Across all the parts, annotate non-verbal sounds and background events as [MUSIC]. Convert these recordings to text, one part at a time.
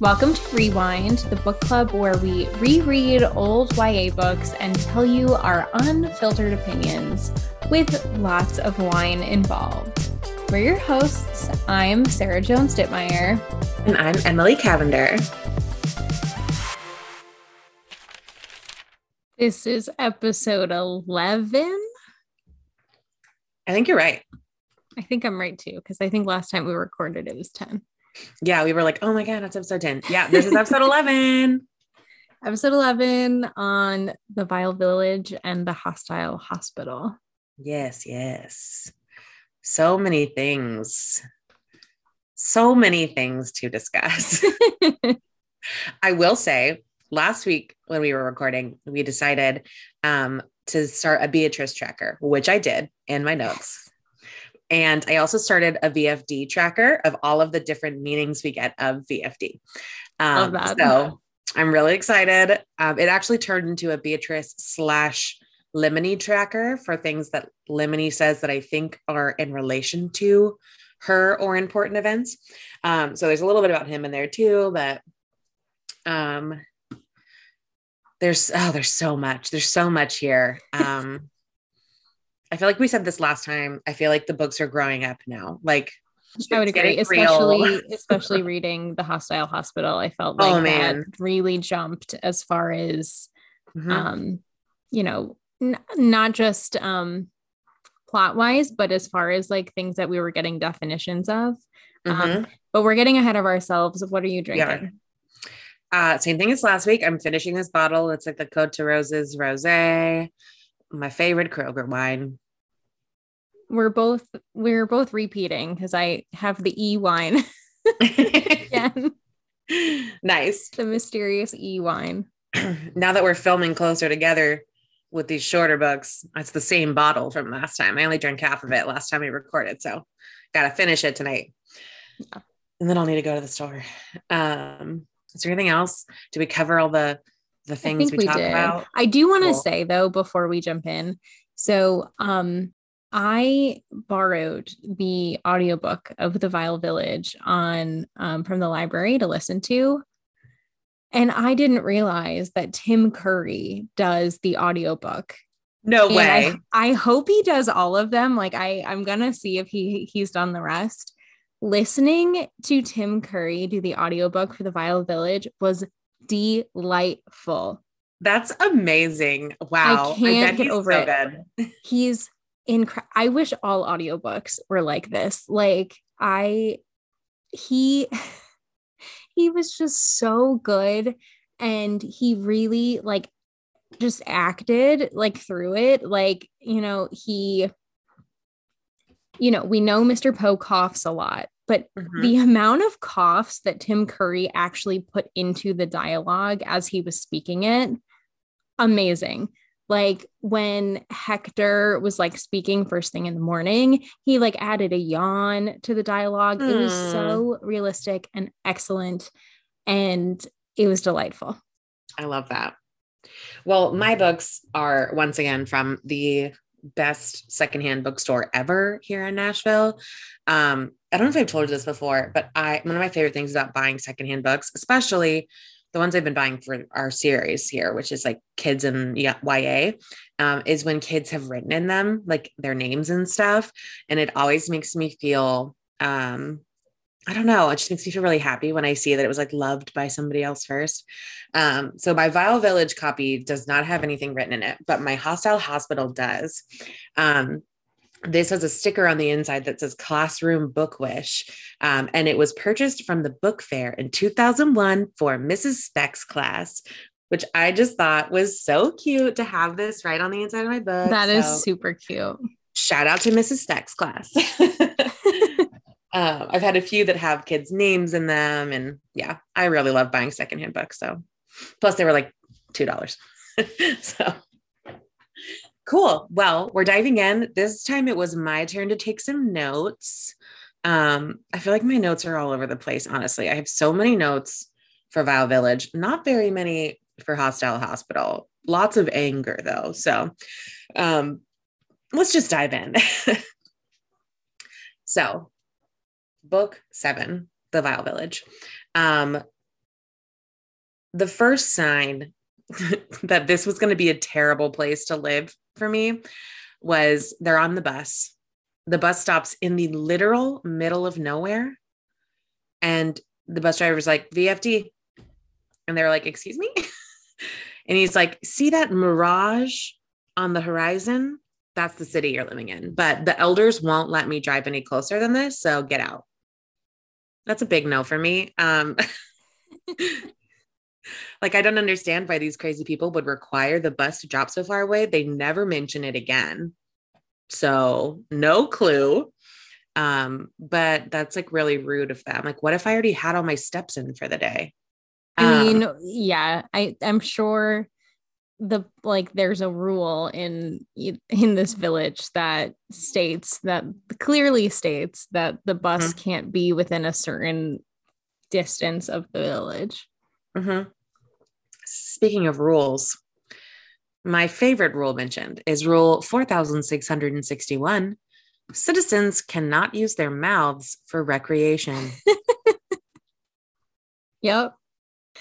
Welcome to Rewind, the book club where we reread old YA books and tell you our unfiltered opinions with lots of wine involved. We're your hosts. I'm Sarah Jones Dittmeyer. And I'm Emily Cavender. This is episode 11. I think you're right. I think I'm right too, because I think last time we recorded it was 10. Yeah, we were like, oh my God, that's episode 10. Yeah, this is episode 11. [LAUGHS] episode 11 on the Vile Village and the Hostile Hospital. Yes, yes. So many things. So many things to discuss. [LAUGHS] I will say, last week when we were recording, we decided um, to start a Beatrice tracker, which I did in my notes. And I also started a VFD tracker of all of the different meanings we get of VFD. Um, so I'm really excited. Um, it actually turned into a Beatrice slash Lemony tracker for things that Lemony says that I think are in relation to her or important events. Um, so there's a little bit about him in there too, but um, there's oh, there's so much. There's so much here. Um, I feel like we said this last time. I feel like the books are growing up now. Like I would agree, especially [LAUGHS] especially reading the Hostile Hospital. I felt like oh, that really jumped as far as, mm-hmm. um, you know, n- not just um, plot wise, but as far as like things that we were getting definitions of. Um, mm-hmm. But we're getting ahead of ourselves. What are you drinking? Yeah. Uh, same thing as last week. I'm finishing this bottle. It's like the Cote de Roses Rosé my favorite Kroger wine. We're both we're both repeating because I have the E wine [LAUGHS] again. Nice. The mysterious E wine. [CLEARS THROAT] now that we're filming closer together with these shorter books, it's the same bottle from last time. I only drank half of it last time we recorded, so gotta finish it tonight. Yeah. And then I'll need to go to the store. Um, is there anything else? Do we cover all the the things we, we talk did. about. I do want to cool. say though, before we jump in, so um, I borrowed the audiobook of The Vile Village on um, from the library to listen to. And I didn't realize that Tim Curry does the audiobook. No and way. I, I hope he does all of them. Like I, I'm gonna see if he he's done the rest. Listening to Tim Curry do the audiobook for The Vile Village was delightful. That's amazing. Wow. I can't I get over so it. Good. He's incredible. I wish all audiobooks were like this. Like I he [LAUGHS] he was just so good and he really like just acted like through it like you know he you know we know Mr. Poe coughs a lot but mm-hmm. the amount of coughs that Tim Curry actually put into the dialogue as he was speaking it, amazing. Like when Hector was like speaking first thing in the morning, he like added a yawn to the dialogue. Mm. It was so hmm. realistic and excellent. And it was delightful. I love that. Well, my books are once again from the best secondhand bookstore ever here in Nashville. Um, I don't know if I've told you this before, but I one of my favorite things about buying secondhand books, especially the ones I've been buying for our series here, which is like kids and YA, um, is when kids have written in them like their names and stuff, and it always makes me feel um, I don't know. It just makes me feel really happy when I see that it was like loved by somebody else first. Um, so my Vile Village copy does not have anything written in it, but my Hostile Hospital does. Um, this has a sticker on the inside that says classroom book wish um, and it was purchased from the book fair in 2001 for mrs speck's class which i just thought was so cute to have this right on the inside of my book That so, is super cute. shout out to mrs speck's class. Uh, [LAUGHS] [LAUGHS] i've had a few that have kids names in them and yeah i really love buying secondhand books so. Plus they were like two dollars. [LAUGHS] So Cool. Well, we're diving in. This time it was my turn to take some notes. Um, I feel like my notes are all over the place, honestly. I have so many notes for Vile Village, not very many for Hostile Hospital. Lots of anger though. So um, let's just dive in. [LAUGHS] so, book seven, the Vile Village. Um, the first sign [LAUGHS] that this was going to be a terrible place to live for me was they're on the bus. The bus stops in the literal middle of nowhere. And the bus driver's like, VFD. And they're like, Excuse me? [LAUGHS] and he's like, See that mirage on the horizon? That's the city you're living in. But the elders won't let me drive any closer than this. So get out. That's a big no for me. Um, [LAUGHS] like, I don't understand why these crazy people would require the bus to drop so far away. They never mention it again. So, no clue. Um, but that's like really rude of them. Like, what if I already had all my steps in for the day? I mean, um, yeah, I I'm sure the like there's a rule in in this village that states that clearly states that the bus mm-hmm. can't be within a certain distance of the village. Mm-hmm. Speaking of rules, my favorite rule mentioned is Rule 4661 citizens cannot use their mouths for recreation. [LAUGHS] yep.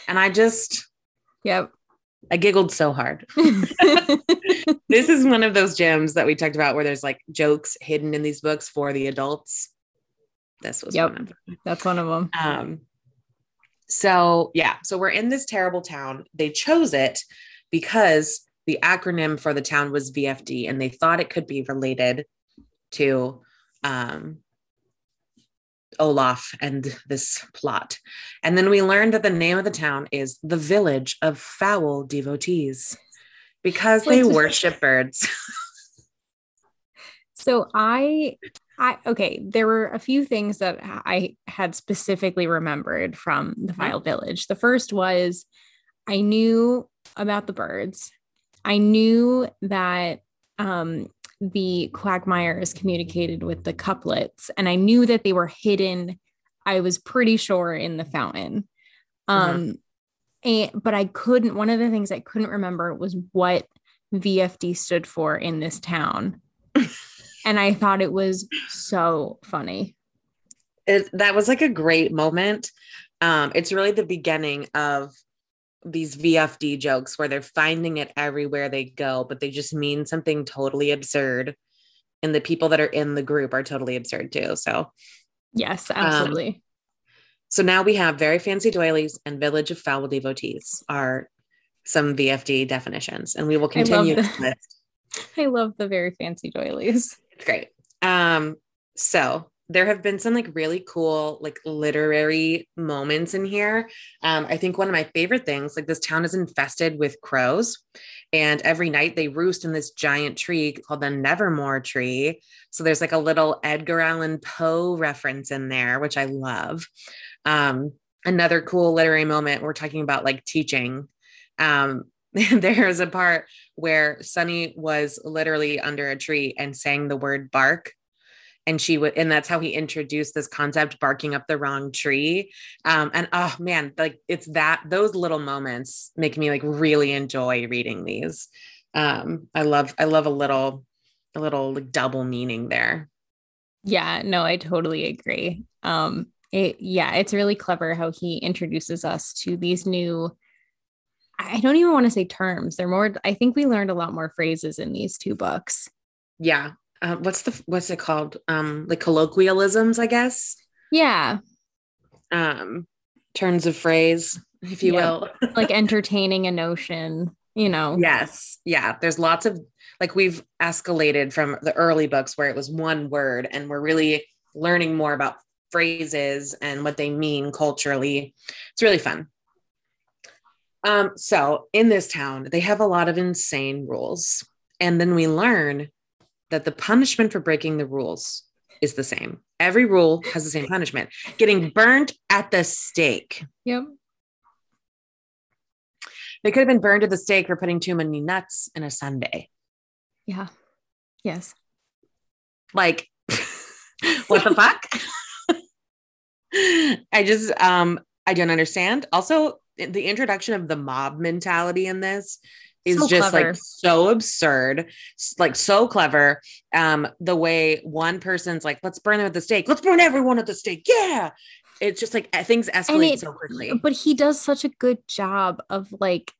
And I just, yep. I giggled so hard. [LAUGHS] [LAUGHS] this is one of those gems that we talked about where there's like jokes hidden in these books for the adults. This was yep. one of them. That's one of them. Um, so, yeah, so we're in this terrible town. They chose it because the acronym for the town was VFD and they thought it could be related to um, Olaf and this plot. And then we learned that the name of the town is the Village of Fowl Devotees because they worship birds. [LAUGHS] so I I okay, there were a few things that I had specifically remembered from the Vile mm-hmm. Village. The first was I knew about the birds. I knew that um, the quagmires communicated with the couplets, and I knew that they were hidden. I was pretty sure in the fountain. Mm-hmm. Um, mm-hmm. and, but I couldn't. One of the things I couldn't remember was what VFD stood for in this town. And I thought it was so funny. It, that was like a great moment. Um, it's really the beginning of these VFD jokes where they're finding it everywhere they go, but they just mean something totally absurd. And the people that are in the group are totally absurd too. So, yes, absolutely. Um, so now we have very fancy doilies and village of fowl devotees are some VFD definitions, and we will continue. I love the, [LAUGHS] I love the very fancy doilies. It's great. Um, so there have been some like really cool like literary moments in here. Um, I think one of my favorite things, like this town is infested with crows, and every night they roost in this giant tree called the Nevermore tree. So there's like a little Edgar Allan Poe reference in there, which I love. Um, another cool literary moment. We're talking about like teaching. Um, [LAUGHS] there's a part where Sunny was literally under a tree and sang the word bark. And she would and that's how he introduced this concept barking up the wrong tree. Um and oh man like it's that those little moments make me like really enjoy reading these. Um i love i love a little a little like double meaning there. Yeah no i totally agree. Um it yeah it's really clever how he introduces us to these new i don't even want to say terms they're more i think we learned a lot more phrases in these two books yeah uh, what's the what's it called? Um, like colloquialisms, I guess. Yeah. Um, turns of phrase, if you will. [LAUGHS] like [LAUGHS] entertaining a notion, you know. Yes. Yeah. There's lots of like we've escalated from the early books where it was one word, and we're really learning more about phrases and what they mean culturally. It's really fun. Um, so in this town, they have a lot of insane rules. And then we learn that the punishment for breaking the rules is the same. Every rule has the same punishment getting burned at the stake. Yep. They could have been burned at the stake for putting too many nuts in a sundae. Yeah. Yes. Like, [LAUGHS] what the [LAUGHS] fuck? I just, um, I don't understand. Also, the introduction of the mob mentality in this is so just clever. like so absurd, like so clever. Um, the way one person's like, let's burn them at the stake, let's burn everyone at the stake. Yeah. it's just like things escalate it- so quickly. but he does such a good job of like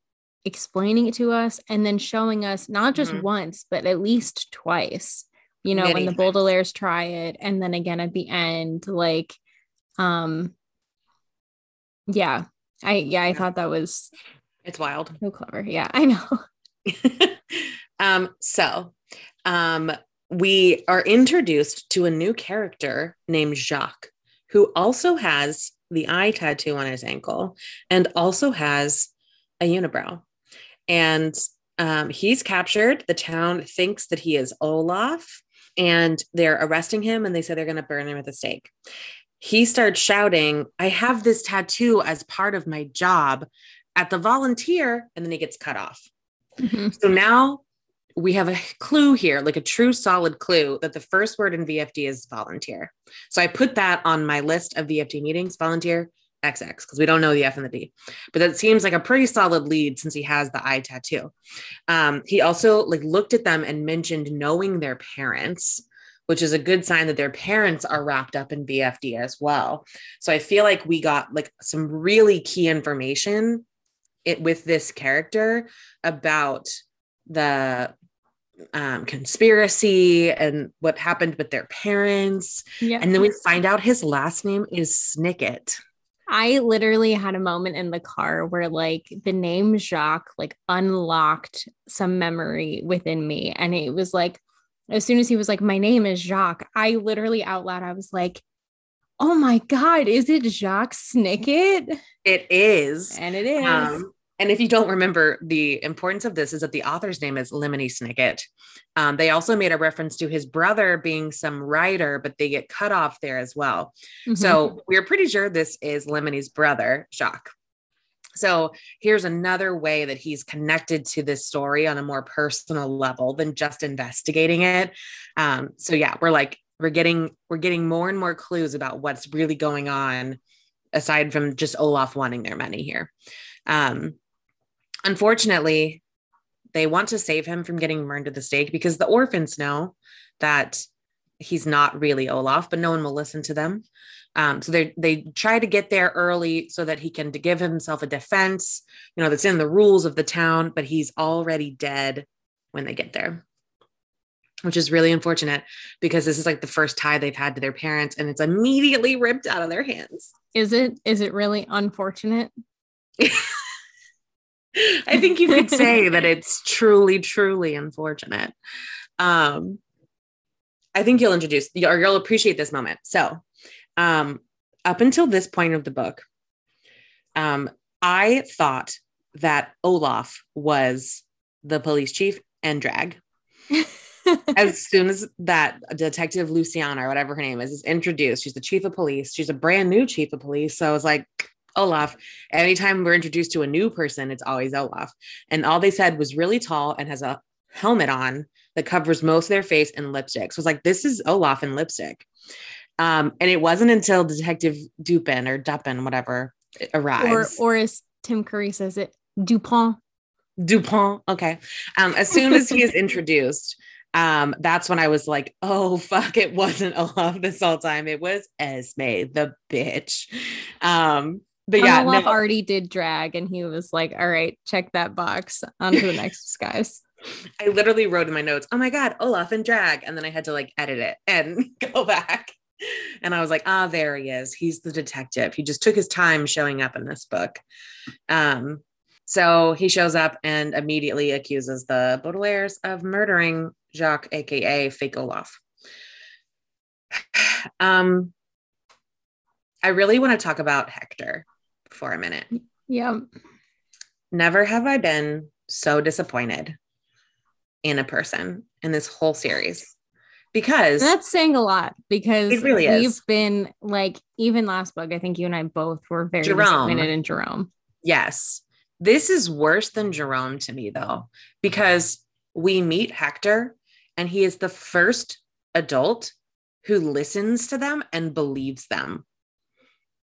explaining it to us and then showing us not just Mhm. once but at least twice you know Many when the times. baudelaires try it and then again at the end like um yeah i yeah i Yeah. thought that was It's wild. so clever yeah i know [LAUGHS] [LAUGHS] um, so um, we are introduced to a new character named Jacques, who also has the eye tattoo on his ankle and also has a unibrow. And um, he's captured. The town thinks that he is Olaf, and they're arresting him and they say they're going to burn him at the stake. He starts shouting, I have this tattoo as part of my job at the volunteer, and then he gets cut off. Mhm. So now we have a clue here, like a true solid clue that the first word in VFD is volunteer. So I put that on my list of VFD meetings, volunteer XX, because we don't know the F and the D. But that seems like a pretty solid lead since he has the eye tattoo. Um, he also like looked at them and mentioned knowing their parents, which is a good sign that their parents are wrapped up in VFD as well. So I feel like we got like some really key information it with this character about the um, conspiracy and what happened with their parents. yeah And then we find out his last name is Snicket. I literally had a moment in the car where like the name Jacques like unlocked some memory within me. And it was like, as soon as he was like, My name is Jacques, I literally out loud, I was like, Oh my God, is it Jacques Snicket? It is. And it is. Um, and if you don't remember, the importance of this is that the author's name is Lemony Snicket. Um, they also made a reference to his brother being some writer, but they get cut off there as well. Mhm. So we're pretty sure this is Lemony's brother, Jacques. So here's another way that he's connected to this story on a more personal level than just investigating it. Um, so yeah, we're like we're getting we're getting more and more clues about what's really going on aside from just Olaf wanting their money here. Um, unfortunately, they want to save him from getting burned at the stake because the orphans know that he's not really Olaf, but no one will listen to them. Um, so they they try to get there early so that he can give himself a defense, you know, that's in the rules of the town, but he's already dead when they get there. Which is really unfortunate because this is like the first tie they've had to their parents and it's immediately ripped out of their hands. is it is it really unfortunate? [LAUGHS] I think you could say that [LAUGHS] it's truly, truly unfortunate. Um, I think you'll introduce or you'll appreciate this moment. So, um, up until this point of the book, um, I thought that Olaf was the police chief and drag. [LAUGHS] As soon as that detective Luciana or whatever her name is is introduced, she's the chief of police. She's a brand new chief of police. So I was like, Olaf. Anytime we're introduced to a new person, it's always Olaf. And all they said was really tall and has a helmet on that covers most of their face and lipstick. So it's like, this is Olaf in lipstick. Um, and it wasn't until Detective Dupin or Dupin, whatever, or arrives. or as Tim Curry says it, Dupont. Dupont. Okay. Um, as soon as he is [LAUGHS] introduced, um, that's when I was like, oh fuck, it wasn't Olaf this whole time. It was Esme, the bitch. Um, but yeah, Olaf no, already did drag, and he was like, "All right, check that box. On to the [LAUGHS] next disguise." I literally wrote in my notes, oh my God, Olaf and drag. And then I had to like edit it and [LAUGHS] go back. And I was like, ah, there he is. He's the detective. He just took his time showing up in this book. Um, so he shows up and immediately accuses the Baudelaires of murdering Jacques, aka fake Olaf. [SIGHS] Um, I really want to talk about Hector for a minute. Yeah, Never have I been so disappointed in a person in this whole series because that's saying a lot because It really we've is. been like, even last book, I think you and I both were very Jerome. disappointed in Jerome. yes, this is worse than Jerome to me though, because we meet Hector and he is the first adult who listens to them and believes them.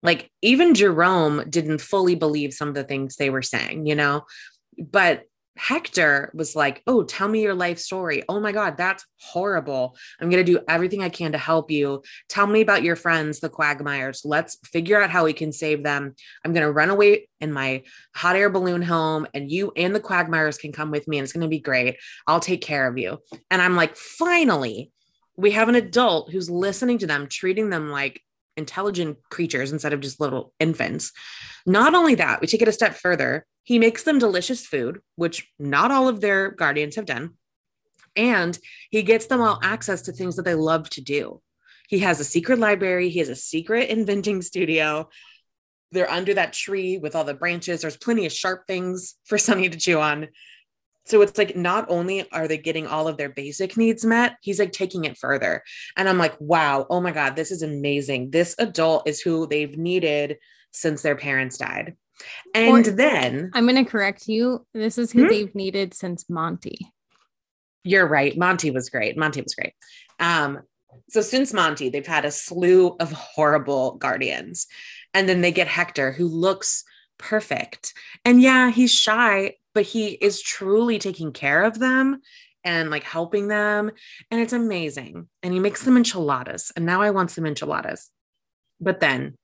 Like even Jerome didn't fully believe some of the things they were saying, you know, but Hector was like, Oh, tell me your life story. Oh my God, that's horrible. I'm going to do everything I can to help you. Tell me about your friends, the Quagmires. Let's figure out how we can save them. I'm going to run away in my hot air balloon home, and you and the Quagmires can come with me, and it's going to be great. I'll take care of you. And I'm like, Finally, we have an adult who's listening to them, treating them like intelligent creatures instead of just little infants. Not only that, we take it a step further. He makes them delicious food, which not all of their guardians have done. And he gets them all access to things that they love to do. He has a secret library, he has a secret inventing studio. They're under that tree with all the branches. There's plenty of sharp things for Sunny to chew on. So it's like not only are they getting all of their basic needs met, he's like taking it further. And I'm like, wow, oh my God, this is amazing. This adult is who they've needed since their parents died. And or, then I'm going to correct you. This is who hmm? they've needed since Monty. You're right. Monty was great. Monty was great. Um, so since Monty, they've had a slew of horrible guardians. And then they get Hector, who looks perfect. And yeah, he's shy, but he is truly taking care of them and like helping them. And it's amazing. And he makes them enchiladas. And now I want some enchiladas. But then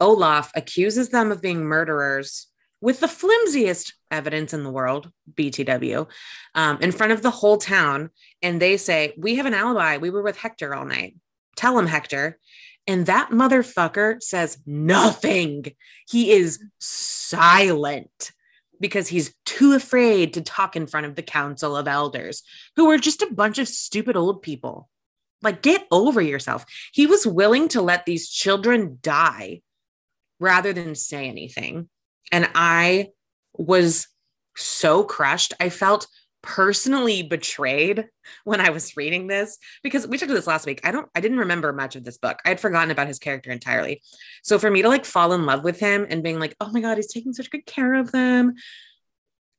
Olaf accuses them of being murderers with the flimsiest evidence in the world, BTW, um, in front of the whole town. And they say, We have an alibi. We were with Hector all night. Tell him, Hector. And that motherfucker says nothing. He is silent because he's too afraid to talk in front of the council of elders, who were just a bunch of stupid old people. Like, get over yourself. He was willing to let these children die rather than say anything. And I was so crushed. I felt personally betrayed when I was reading this because we talked about this last week. I don't, I didn't remember much of this book. I had forgotten about his character entirely. So for me to like fall in love with him and being like, oh my God, he's taking such good care of them.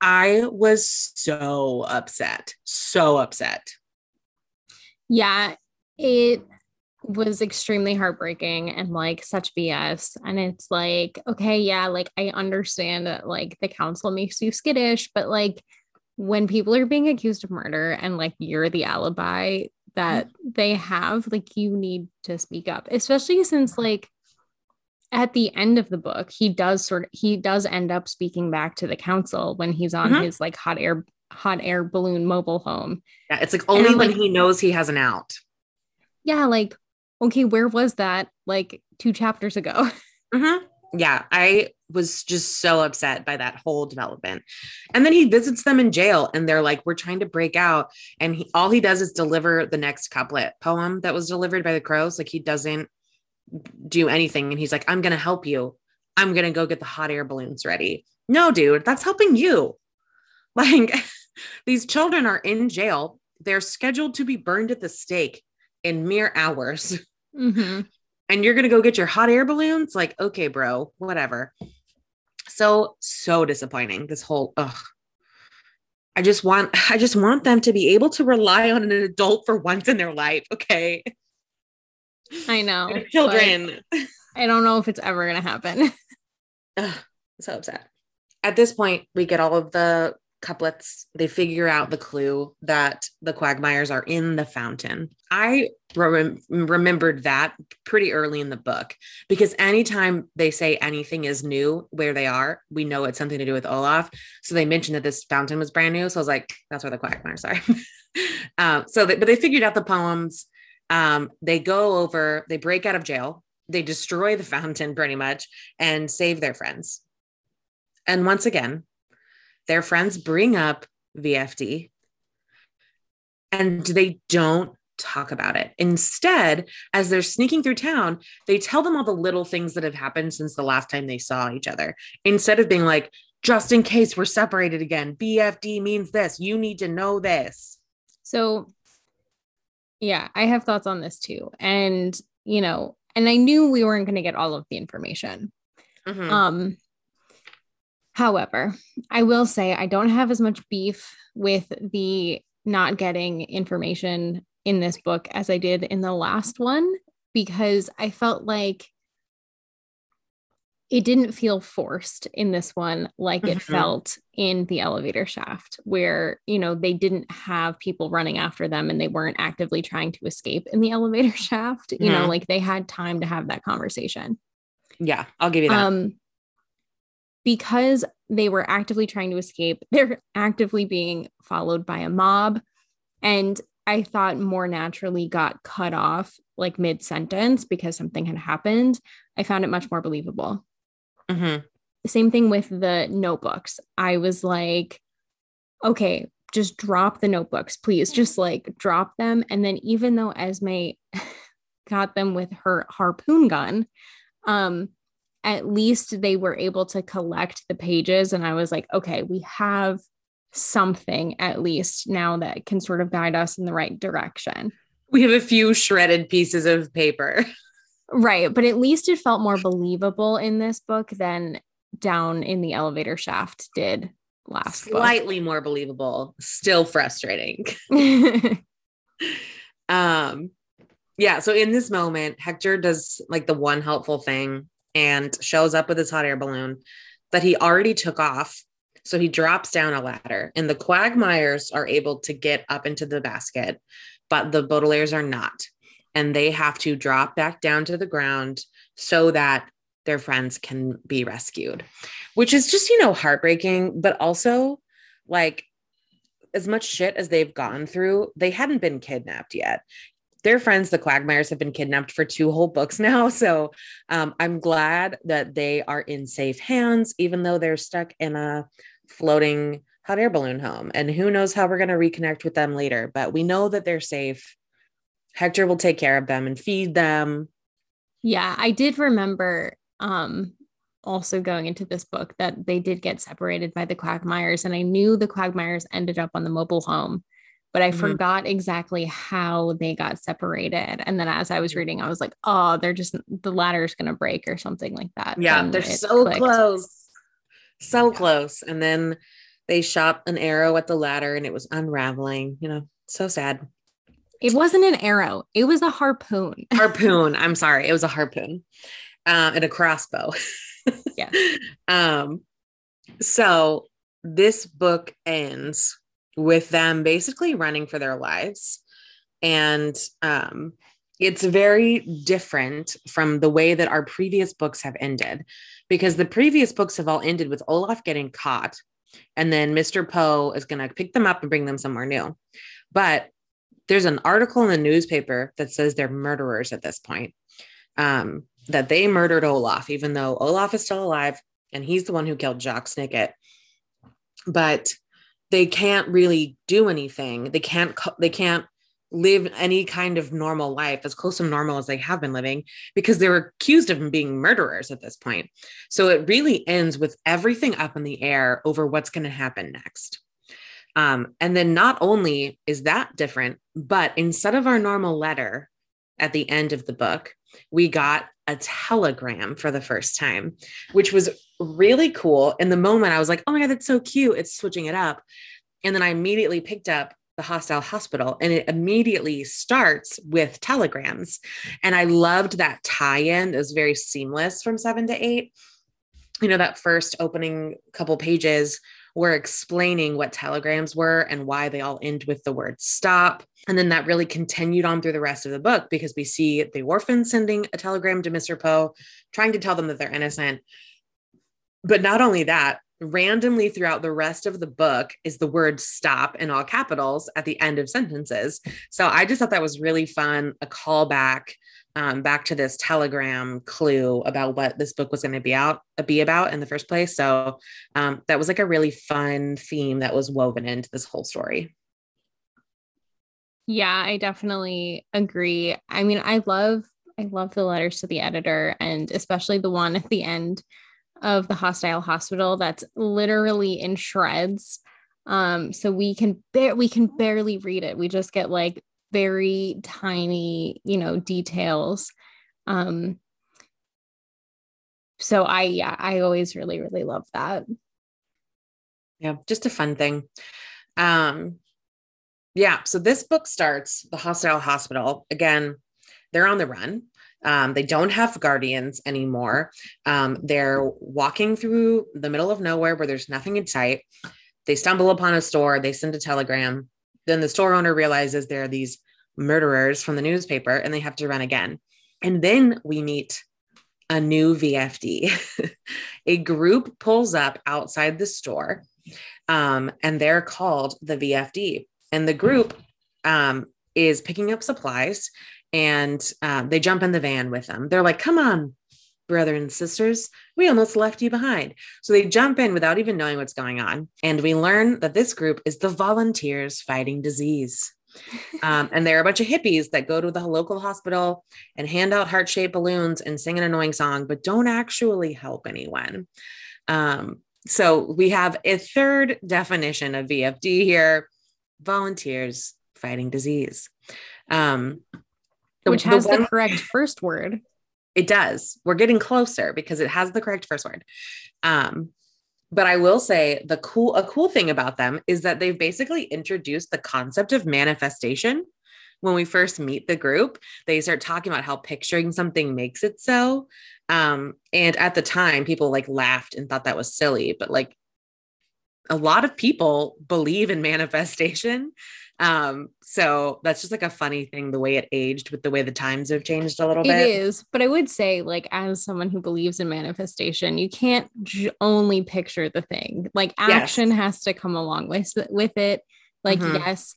I was so upset, so upset. Yeah, it was extremely heartbreaking and like such BS. And it's like, okay, yeah, like I understand that like the council makes you skittish, but like when people are being accused of murder and like you're the alibi that mm-hmm. they have, like you need to speak up, especially since like at the end of the book, he does sort of he does end up speaking back to the council when he's on mm-hmm. his like hot air hot air balloon mobile home. Yeah, it's like only when like, he knows he has an out. Yeah, like okay, where was that like two chapters ago? [LAUGHS] Mm-hmm yeah, I was just so upset by that whole development. And then he visits them in jail and they're like, we're trying to break out. And he, all he does is deliver the next couplet poem that was delivered by the crows. Like he doesn't do anything. And he's like, I'm going to help you. I'm going to go get the hot air balloons ready. No, dude, that's helping you. [LAUGHS] Like [LAUGHS] these children are in jail. They're scheduled to be burned at the stake in mere hours. [LAUGHS] Mm-hmm and you're going to go get your hot air balloons like okay bro whatever so so disappointing this whole ugh. I just want i just want them to be able to rely on an adult for once in their life okay? I know children. I don't know if it's ever going to happen. [LAUGHS] Ugh, so upset. At this point we get all of the couplets they figure out the clue that the quagmires are in the fountain. I rem- remembered that pretty early in the book because anytime they say anything is new where they are we know it's something to do with olaf. So they mentioned that this fountain was brand new. So i was like that's where the quagmires are. [LAUGHS] Um, so they, but they figured out the poems. Um, they go over they break out of jail. They destroy the fountain pretty much and save their friends. And once again their friends bring up VFD and they don't talk about it. Instead, as they're sneaking through town, they tell them all the little things that have happened since the last time they saw each other. Instead of being like, just in case we're separated again, VFD means this. You need to know this. So, yeah, I have thoughts on this too. And, you know, and I knew we weren't going to get all of the information. Mm-hmm. Um, However, I will say I don't have as much beef with the not getting information in this book as I did in the last one because I felt like it didn't feel forced in this one like it Mhm. felt in the elevator shaft where you know they didn't have people running after them and they weren't actively trying to escape in the [LAUGHS] elevator shaft you know Mhm. like they had time to have that conversation Yeah, I'll give you that. um because they were actively trying to escape [LAUGHS] they're actively being followed by a mob and i thought more naturally got cut off like mid sentence because something had happened i found it much more believable Mhm. same thing with the notebooks. I was like, okay, just drop the notebooks, please. Just like drop them. And then even though Esme [LAUGHS] got them with her harpoon gun, um, at least they were able to collect the pages. And I was like, okay, we have something at least now that can sort of guide us in the right direction. We have a few shredded pieces of paper. [LAUGHS] Right. But at least it felt more believable in this book than down in the elevator shaft did last book. Slightly more believable, still frustrating. [LAUGHS] [LAUGHS] um yeah so in this moment hector does like the one helpful thing and shows up with his hot air balloon that he already took off so he drops down a ladder and the quagmires are able to get up into the basket but the baudelaires are not and they have to drop back down to the ground so that their friends can be rescued which is just you know heartbreaking but also like as much shit as they've gone through, they hadn't been kidnapped yet. Their friends, the Quagmires, have been kidnapped for two whole books now. [LAUGHS] So um, I'm glad that they are in safe hands, even though they're stuck in a floating hot air balloon home. And who knows how we're going to reconnect with them later, but we know that they're safe. Hector will take care of them and feed them. yeah, I did remember um also going into this book that they did get separated by the Quagmires. And I knew the Quagmires ended up on the mobile home, but I Mhm. forgot exactly how they got separated. And then as I was reading, I was like, oh, they're just the ladder's gonna break or something like that. Yeah, Then they're so clicked. close. So close. And then they shot an arrow at the ladder and it was unraveling, you know, so sad. It wasn't an arrow, it was a harpoon. harpoon. I'm sorry, it was a harpoon um, and a crossbow. Yeah. [LAUGHS] Um, so this book ends with them basically running for their lives, and um, it's very different from the way that our previous books have ended, because the previous books have all ended with Olaf getting caught, and then Mr. Poe is going to pick them up and bring them somewhere new. But there's an article in the newspaper that says they're murderers at this point. Um, that they murdered Olaf, even though Olaf is still alive and he's the one who killed Jacques Snicket. But they can't really do anything. They can't. They can't live any kind of normal life as close to normal as they have been living because they're accused of being murderers at this point. So it really ends with everything up in the air over what's going to happen next. Um, and then not only is that different, but instead of our normal letter at the end of the book, we got a telegram for the first time, which was really cool. In the moment, I was like, oh my God, that's so cute. It's switching it up. And then I immediately picked up the hostile hospital and it immediately starts with telegrams. And I loved that tie in. It was very seamless from seven to eight. You know, that first opening couple pages were explaining what telegrams were and why they all end with the word stop. And then that really continued on through the rest of the book because we see the orphan sending a telegram to Mr. Poe, trying to tell them that they're innocent. But not only that, randomly throughout the rest of the book is the word stop in all capitals at the end of sentences. So I just thought that was really fun, a callback um, back to this telegram clue about what this book was going to be out be about in the first place. So um, that was like a really fun theme that was woven into this whole story. Yeah, I definitely agree. I mean, I love I love the letters to the editor and especially the one at the end of the hostile hospital that's literally in shreds. Um so we can bear we can barely read it. We just get like very tiny, you know, details. Um so I yeah, I always really really love that. Yeah, just a fun thing. Um, yeah, so this book starts the hostile hospital. Again, they're on the run. Um, they don't have guardians anymore. Um, they're walking through the middle of nowhere where there's nothing in sight. They stumble upon a store, they send a telegram. Then the store owner realizes there are these murderers from the newspaper and they have to run again. And then we meet a new VFD. [LAUGHS] a group pulls up outside the store um, and they're called the VFD. And the group um, is picking up supplies and um, they jump in the van with them. They're like, come on, brother and sisters, we almost left you behind. So they jump in without even knowing what's going on. And we learn that this group is the volunteers fighting disease. Um, and there are a bunch of hippies that go to the local hospital and hand out heart shaped balloons and sing an annoying song, but don't actually help anyone. Um, so we have a third definition of VFD here volunteers fighting disease. Um, which has the, one, the correct first word. It does. We're getting closer because it has the correct first word. Um, but I will say the cool a cool thing about them is that they've basically introduced the concept of manifestation. When we first meet the group, they start talking about how picturing something makes it so. Um, and at the time, people like laughed and thought that was silly, but like a lot of people believe in manifestation. Um, so that's just like a funny thing, the way it aged with the way the times have changed a little bit. It is, but I would say, like, as someone who believes in manifestation, you can't j- only picture the thing. Like, action yes. has to come along with with it. Like, mm-hmm. yes,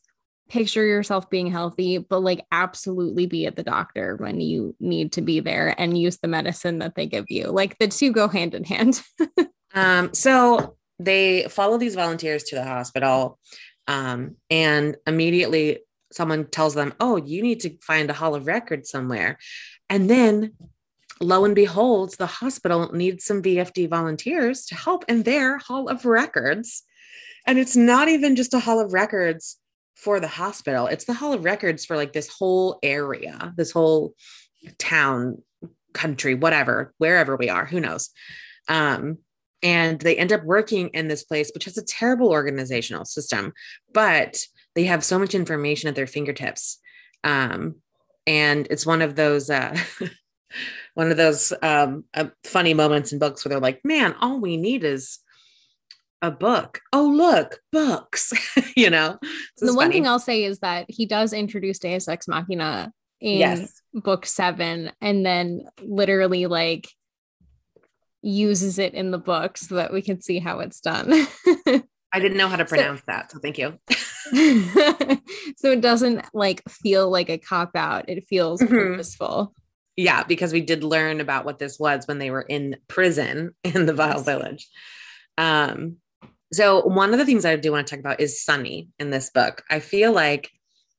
picture yourself being healthy, but like, absolutely be at the doctor when you need to be there and use the medicine that they give you. Like, the two go hand in hand. [LAUGHS] um, so they follow these volunteers to the hospital um, and immediately someone tells them, Oh, you need to find a hall of records somewhere. And then lo and behold, the hospital needs some VFD volunteers to help in their hall of records. And it's not even just a hall of records for the hospital, it's the hall of records for like this whole area, this whole town, country, whatever, wherever we are, who knows. Um, and they end up working in this place which has a terrible organizational system but they have so much information at their fingertips um, and it's one of those uh, [LAUGHS] one of those um, uh, funny moments in books where they're like man all we need is a book oh look books [LAUGHS] you know the one funny. thing i'll say is that he does introduce deus ex machina in yes. book seven and then literally like uses it in the book so that we can see how it's done. I didn't know how to pronounce so, that, so thank you. [LAUGHS] so it doesn't like feel like a cop out. It feels mm-hmm. purposeful. Yeah, because we did learn about what this was when they were in prison [LAUGHS] in the Vile yes. Village. Um, so one of the things I do want to talk about is Sunny in this book. I feel like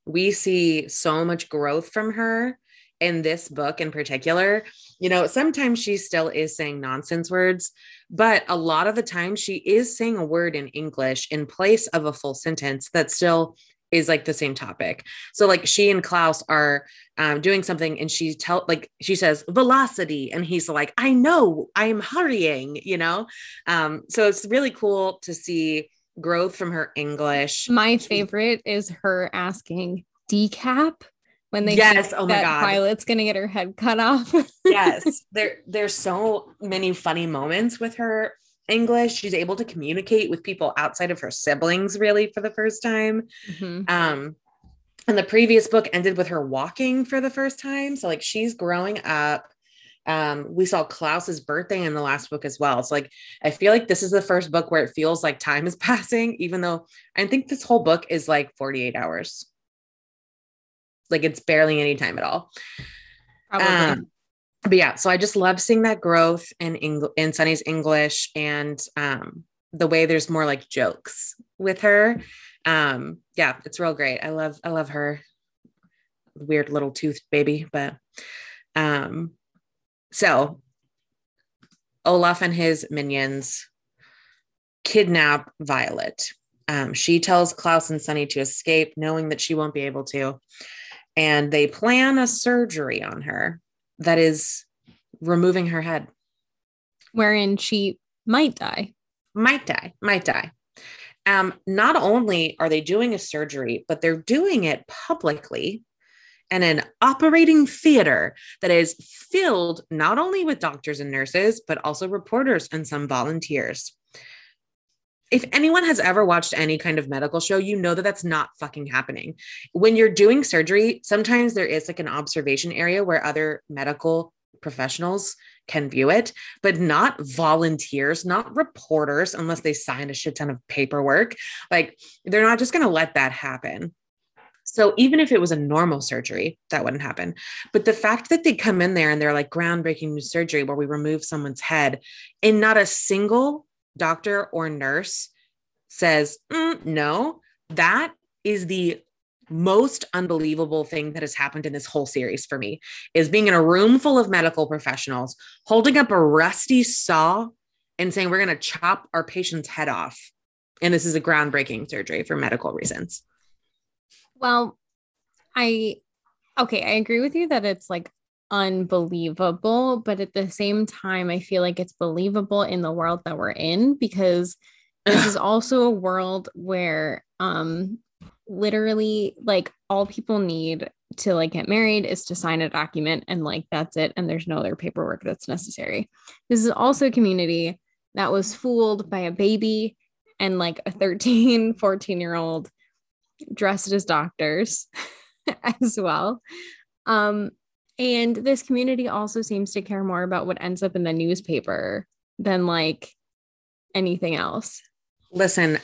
we see so much growth from her in this book in particular you know, sometimes she still is saying nonsense words, but a lot of the time she is saying a word in English in place of a full sentence that still is like the same topic. So like she and Klaus are um, doing something and she tell like she says velocity and he's like I know I'm hurrying, you know. Um, so it's really cool to see growth from her English. My favorite is her asking decap when they yes. oh my god. Violet's gonna get her head cut off. [LAUGHS] Yes. There there's so many funny moments with her english. She's able to communicate with people outside of her siblings really for the first time. Mm-hmm. um and the previous book ended with her walking for the first time. So like she's growing up. Um we saw klaus's birthday in the last book as well. So like i feel like this is the first book where it feels like time is [LAUGHS] passing even though i think this whole book is like 48 hours like it's barely any time at all. Um, but yeah, so I just love seeing that growth in in Sunny's English and um, the way there's more like jokes with her. Um, yeah, it's real great. I love I love her weird little tooth baby, but um, so Olaf and his minions kidnap Violet. Um, she tells Klaus and Sunny to escape, knowing that she won't be able to and they plan a surgery on her that is removing her head. Wherein she might die. Might die, might die. Um, not only are they doing a surgery, but they're doing it publicly and an operating theater that is filled not only with doctors and nurses, but also reporters and some volunteers. If anyone has ever watched any kind of medical show, you know that that's not fucking happening. When you're doing surgery, sometimes there is like an observation area where other medical professionals can view it, but not volunteers, not reporters, unless they sign a shit ton of paperwork. Like they're not just going to let that happen. So even if it was a normal surgery, that wouldn't happen. But the fact that they come in there and they're like groundbreaking new surgery where we remove someone's head, and not a single doctor or nurse says, mm, no, that is the most unbelievable thing that has happened in this whole series for me is being in a room full of medical professionals holding up a rusty saw and saying we're going to chop our patient's head off. And this is a groundbreaking surgery for medical reasons. Well i okay i agree with you that it's like unbelievable but at the same time i feel like it's believable in the world that we're in because [SIGHS] this is also a world where um literally like all people need to like get married is to sign a document and like that's it and there's no other paperwork that's necessary. This is also a community that was fooled by a baby and like a 13, [LAUGHS] 14 year old dressed as doctors [LAUGHS] as well. Um and this community also seems to care more about what ends up in the newspaper than like anything else. Listen,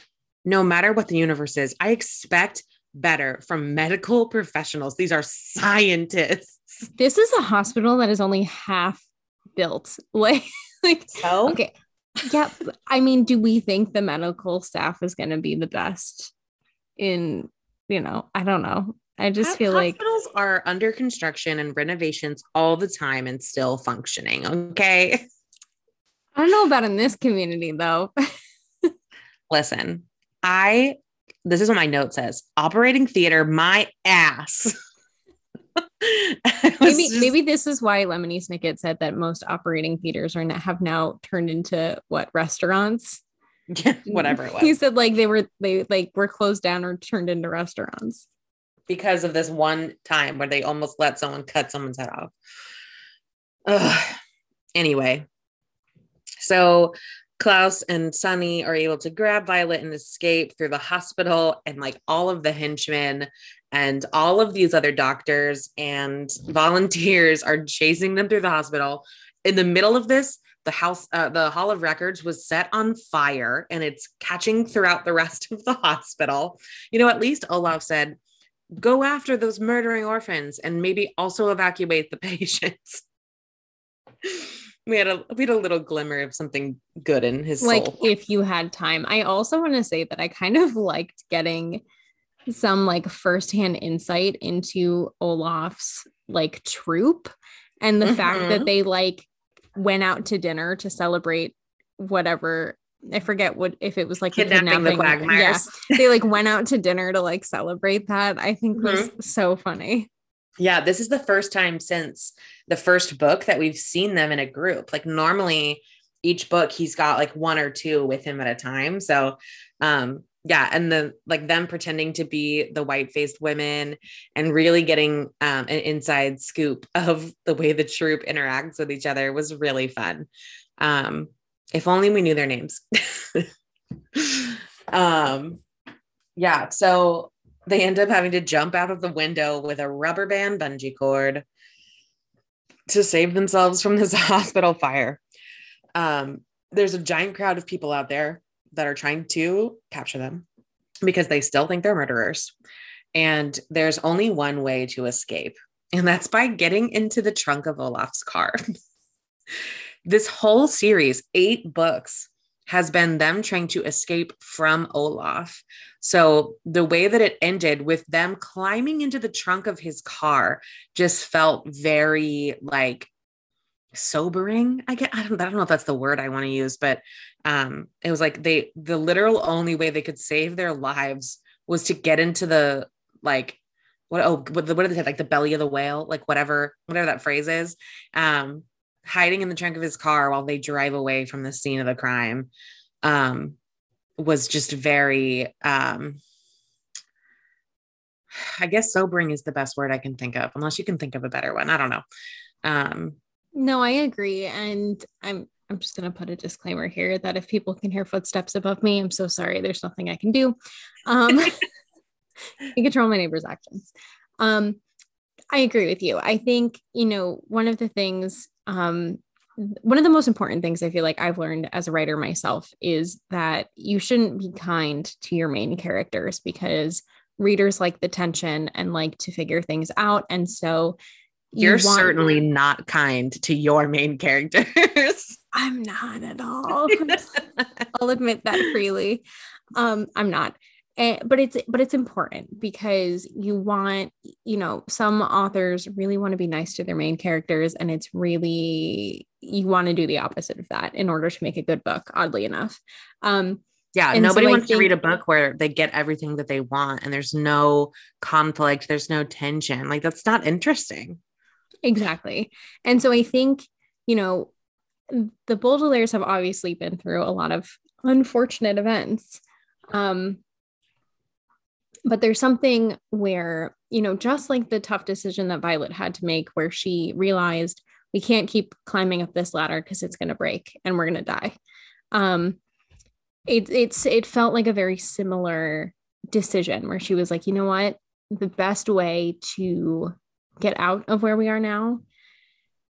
no matter what the universe is, I expect better from medical professionals. These are scientists. This is a hospital that is only half built. [LAUGHS] Like, like so? okay. Yeah. I mean, do we think the medical staff is going to be the best in, you know, I don't know. I just feel hospitals like hospitals are under construction and renovations all the time and still functioning. Okay. I don't know about in this community though. [LAUGHS] Listen, I this is what my note says operating theater my ass [LAUGHS] maybe just, maybe this is why lemony snicket said that most operating theaters are now, have now turned into what restaurants [LAUGHS] yeah, whatever it was he said like they were they like were closed down or turned into restaurants because of this one time where they almost let someone cut someone's head off Ugh. anyway so Klaus and Sunny are able to grab Violet and escape through the hospital, and like all of the henchmen and all of these other doctors and [LAUGHS] volunteers are chasing them through the hospital. In the middle of this, the house, uh, the Hall of Records was set on fire and it's catching throughout the rest [LAUGHS] of the hospital. You know, at least Olaf said, go after those murdering orphans and maybe also evacuate the [LAUGHS] patients we had a we had a little glimmer of something good in his like soul. if you had time i also want to say that i kind of liked getting some like firsthand insight into olaf's like troop and the mm-hmm. fact that mm-hmm. they like went out to dinner to celebrate whatever I forget what if it was like kidnapping, the Quagmires. Yeah, they like went out to dinner to like celebrate that. I think mm-hmm. was so funny. Yeah, this is the first time since the first book that we've seen them in a group. Like normally each book he's got like one or two with him at a time. So um yeah, and the like them pretending to be the white-faced women and really getting um an inside scoop of the way the troop interacts with each other was really fun. Um if only we knew their names. [LAUGHS] um yeah, so they end up having to jump out of the window with a rubber band bungee cord to save themselves from this [LAUGHS] hospital fire. Um, there's a giant crowd of people out there that are trying to capture them because they still think they're murderers. And there's only one way to escape, and that's by getting into the trunk of Olaf's car. [LAUGHS] this whole series, eight books, has been them trying to escape from Olaf. So the way that it ended with them climbing into the trunk of his car just felt very like sobering. I get I don't, I don't know if that's the word I want to use, but um it was like they the literal only way they could save their lives was to get into the like what oh what, what did they say like the belly of the whale like whatever whatever that phrase is um hiding in the trunk of his car while they drive away from the scene of the crime um, was just very um, I guess sobering is the best word I can think of, unless you can think of a better one. I don't know. Um, no, I agree. And I'm I'm just going to put a disclaimer here that if people can hear footsteps above me, I'm so sorry. There's nothing I can do. Um, [LAUGHS] I control my neighbor's actions. Um, I agree with you. I think, you know, one of the things, um, one of the most important things I feel like I've learned as a writer myself is that you shouldn't be kind to your main characters because readers like the tension and like to figure things out. And so you are want- certainly not kind to your main characters. [LAUGHS] I'm not at all. [LAUGHS] I'll admit that freely. Um, I'm not. And, but it's but it's important because you want you know some authors really want to be nice to their main characters and it's really you want to do the opposite of that in order to make a good book oddly enough. Um yeah nobody so wants think, to read a book where they get everything that they want and there's no conflict there's no tension like that's not interesting. Exactly. And so i think you know the Baudelaires have obviously been through a lot of unfortunate events. Um, but there's something where, you know, just like the tough decision that Violet had to make, where she realized we can't keep climbing up this ladder because it's going to break and we're going to die. Um, it, it's it felt like a very similar decision where she was like, you know what, the best way to get out of where we are now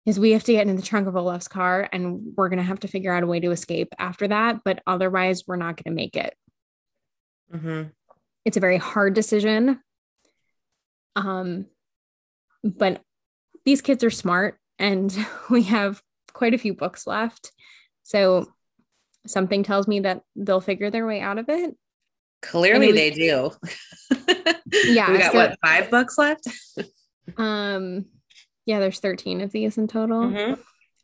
is we have to get in the trunk of Olaf's car and we're going to have to figure out a way to escape after that. But otherwise, we're not going to make it. Mm-hmm. It's a very hard decision. Um, but these kids are smart and [LAUGHS] we have quite a few books left. So something tells me that they'll figure their way out of it. Clearly, we, they do. [LAUGHS] yeah. we got so, what, five books left? um, yeah, there's 13 of these in total. Mm-hmm.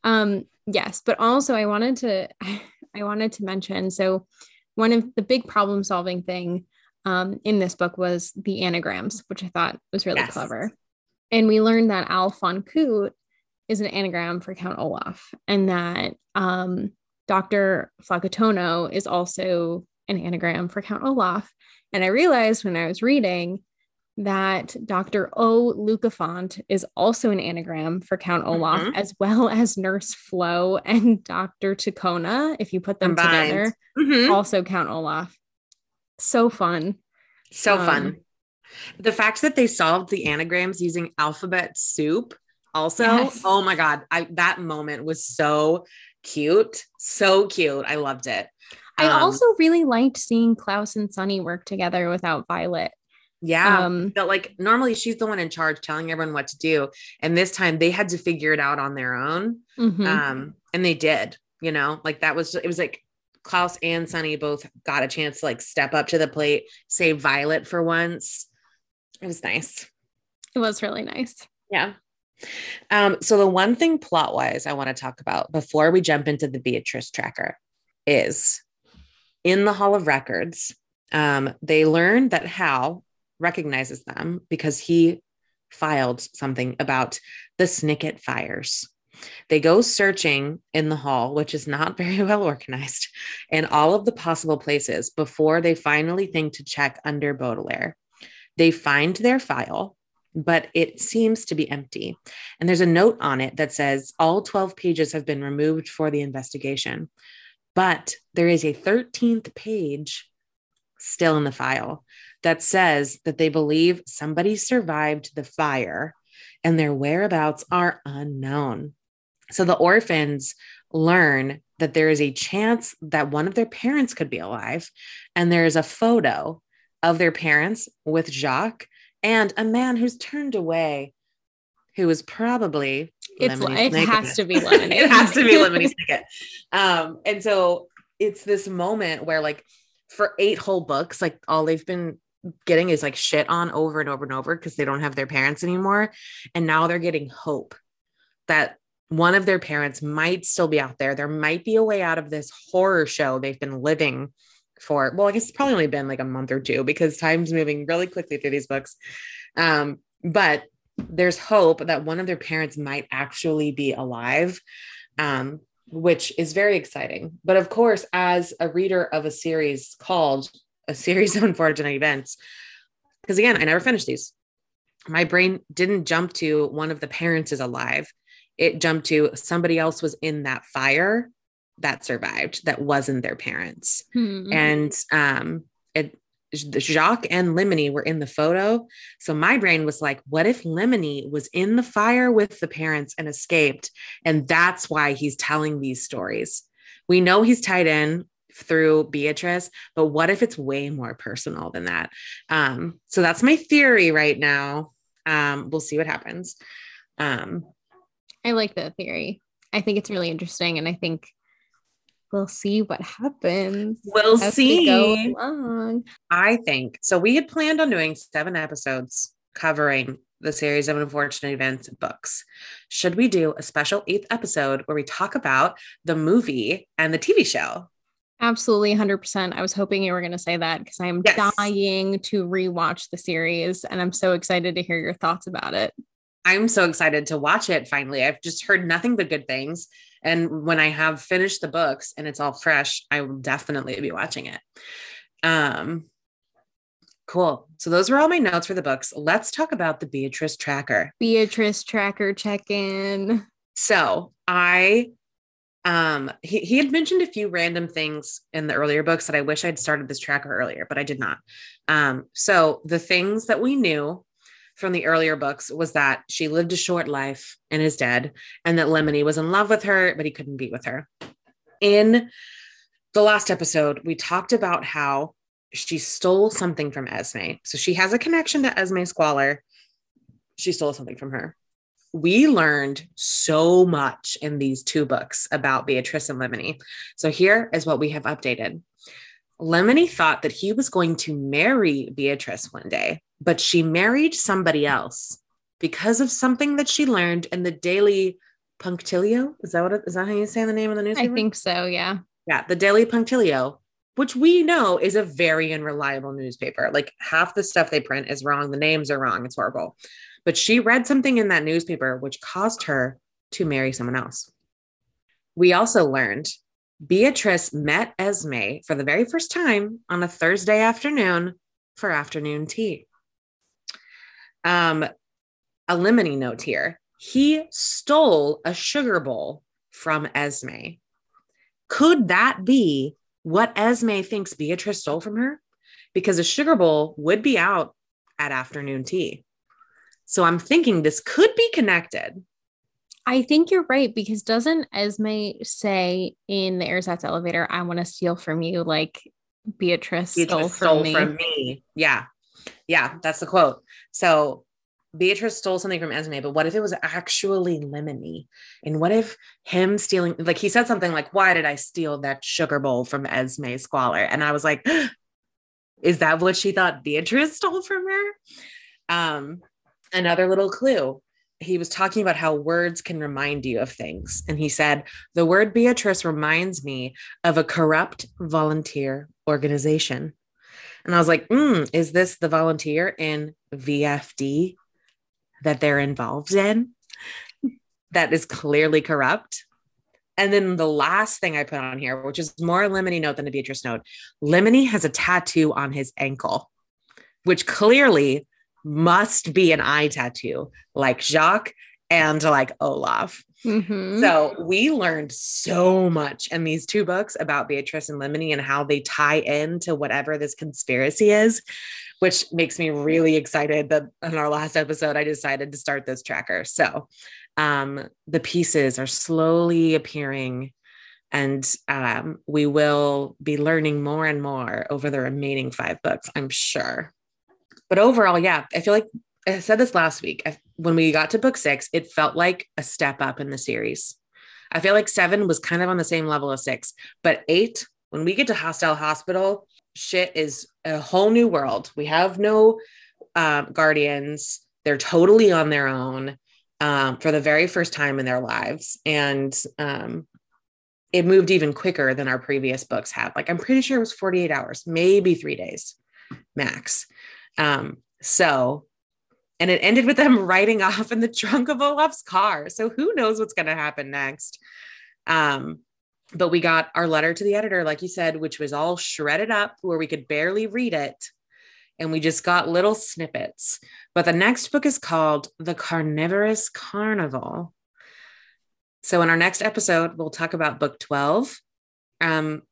Um, yes, but also I wanted to [LAUGHS] I wanted to mention so one of the big problem solving thing um, in this book was the anagrams, which I thought was really yes. clever. And we learned that Al Funcoot is an anagram for Count Olaf, and that um, Dr. Flacutono is also an anagram for Count Olaf. And I realized when I was reading that Dr. O. Lucafont is also an anagram for Count Olaf, mm-hmm. as well [LAUGHS] as Nurse Flo and Dr. Tocuna. If you put them Combined. together, mm-hmm. also Count Olaf. So fun. So um, fun. The fact that they solved the anagrams using alphabet soup, also, yes. oh my God, I, that moment was so cute. So cute. I loved it. I um, also really liked seeing Klaus and Sunny work together without Violet. Yeah. Um, but like normally she's the one in charge telling everyone what to do. And this time they had to figure it out on their own. Mm-hmm. Um, and they did, you know, like that was it was like Klaus and Sunny both got a chance to like step up to the plate, save Violet for once. It was nice. It was really nice. Yeah. Um, so the one thing plot wise I want to talk about before we jump into the Beatrice tracker is in the Hall of Records. Um, they learned that Hal, recognizes them because he filed something about the Snicket fires. They go searching in the hall, which is not [LAUGHS] very well organized, in all of the possible places before they finally think to check under Baudelaire. They find their file, but it seems to be empty. And there's a note on it that says all 12 pages have been removed for the investigation. But there is a 13th page still in the file that says that they believe somebody survived the fire and their whereabouts are unknown. So the orphans learn that there is a chance that one of their parents could be alive. And there is a photo of their parents with Jacques and a man who's turned away, who is probably it's [LAUGHS] it has to be Lemony. it has [LAUGHS] to be Lemony Snicket. Um, and so it's this moment where like for eight whole books, like all they've been getting is like shit on over and over and over because they don't have their parents anymore. And now they're getting hope that one of their parents might still be out there. There might be a way out of this horror show they've been living for. Well, I guess it's probably only been like a month or two because time's moving really quickly through these books. Um, but there's hope that one of their parents might actually be alive. Um, which is very exciting. But of course, as a reader of a series called a series [LAUGHS] of unfortunate events. because again, I never finished these. My brain didn't jump to one of the parents is alive. It jumped to somebody else was in that fire that survived that wasn't their parents. Hmm. And um it Jacques and Lemony were in the photo. So my brain was like, what if Lemony was in the fire with the parents and escaped? And that's why he's telling these stories. We know he's tied in through Beatrice, but what if it's way more personal than that? Um, so that's my theory right now. Um, we'll see what happens. Um, I like that theory. I think it's really interesting. And I think we'll see what happens. We'll as we go see. along. I think so. We had planned on doing seven episodes covering the series of unfortunate events books. Should we do a special eighth episode where we talk about the movie and the TV show? Absolutely 100%. I was hoping you were going to say that because I'm Yes. dying to rewatch the series and I'm so excited to hear your thoughts about it. I'm so excited to watch it finally. I've just heard nothing but good things. And when I have finished the books and it's all fresh, I will definitely be watching it. Um cool. So those were all my notes for the books. Let's talk about the Beatrice tracker. Beatrice tracker check in. So I um he, he had mentioned a few random things in the earlier books that I wish I'd started this tracker earlier, but I did not. Um, so the things that we knew from the earlier books was that she lived a short life and is dead, and that Lemony was in love with her, but he couldn't be with her. In the last episode, we talked about how she stole something from Esme. So she has a connection to Esme Squalor. She stole something from her we learned so much in these two books about Beatrice and Lemony. So here is what we have updated. Lemony thought that he was going to marry Beatrice one day, but she married somebody else because of something that she learned in the Daily Punctilio. Is that what it, is that how you say the name of the newspaper? I think so. Yeah. Yeah, the Daily Punctilio, which we know is a very unreliable newspaper. Like half the stuff they print is wrong. The names are wrong. It's horrible. But she read something in that newspaper which caused her to marry someone else. We also learned Beatrice met Esme for the very first time on a Thursday afternoon for afternoon tea. Um, a lemony note here. He stole a sugar bowl from Esme. Could that be what Esme thinks Beatrice stole from her? Because a sugar bowl would be out at afternoon tea. So I'm thinking this could be connected. I think you're right because doesn't Esme say in the ersatz elevator, I want to steal from you like Beatrice, stole, Beatrice from, me. from me. Yeah. Yeah, that's the quote. So Beatrice stole something from Esme, but what if it was actually Lemony? And what if him stealing, like he said something like, Why did I steal that sugar bowl from Esme Squalor? And I was like, [GASPS] Is that what she thought Beatrice stole from her? Um, another little clue. He was talking about how words can remind you of things. And he said, The word Beatrice reminds me of a corrupt volunteer organization. And I was like, mm, Is this the volunteer in VFD that they're involved in? That is clearly corrupt. And then the last thing I put on here, which is more a Lemony note than a Beatrice note, Lemony has a tattoo on his ankle, which clearly must be an eye tattoo, like Jacques and like Olaf. Mhm. So we learned so much in these two books about Beatrice and Lemony and how they tie into whatever this conspiracy is, which makes me really excited that in our last episode I decided to start this tracker. So um, the pieces are slowly appearing and um, we will be learning more and more over the remaining five books, I'm sure. But overall, yeah, I feel like I said this last week. I, when we got to book six, it felt like a step up in the series. I feel like seven was kind of on the same level as six, but eight, when we get to Hostile Hospital, shit is a whole new world. We have no um, guardians, they're totally on their own um, for the very first time in their lives. And um, it moved even quicker than our previous books had. Like, I'm pretty sure it was 48 hours, maybe three days max. Um, so, and it ended with them [LAUGHS] riding off in the trunk of Olaf's car. So who knows what's going to happen next? Um, but we got our letter to the editor, like you said, which was all shredded up where we could barely read it. and we just got little snippets. But the next book is called The Carnivorous Carnival. So in our next episode, we'll talk about book 12. Um,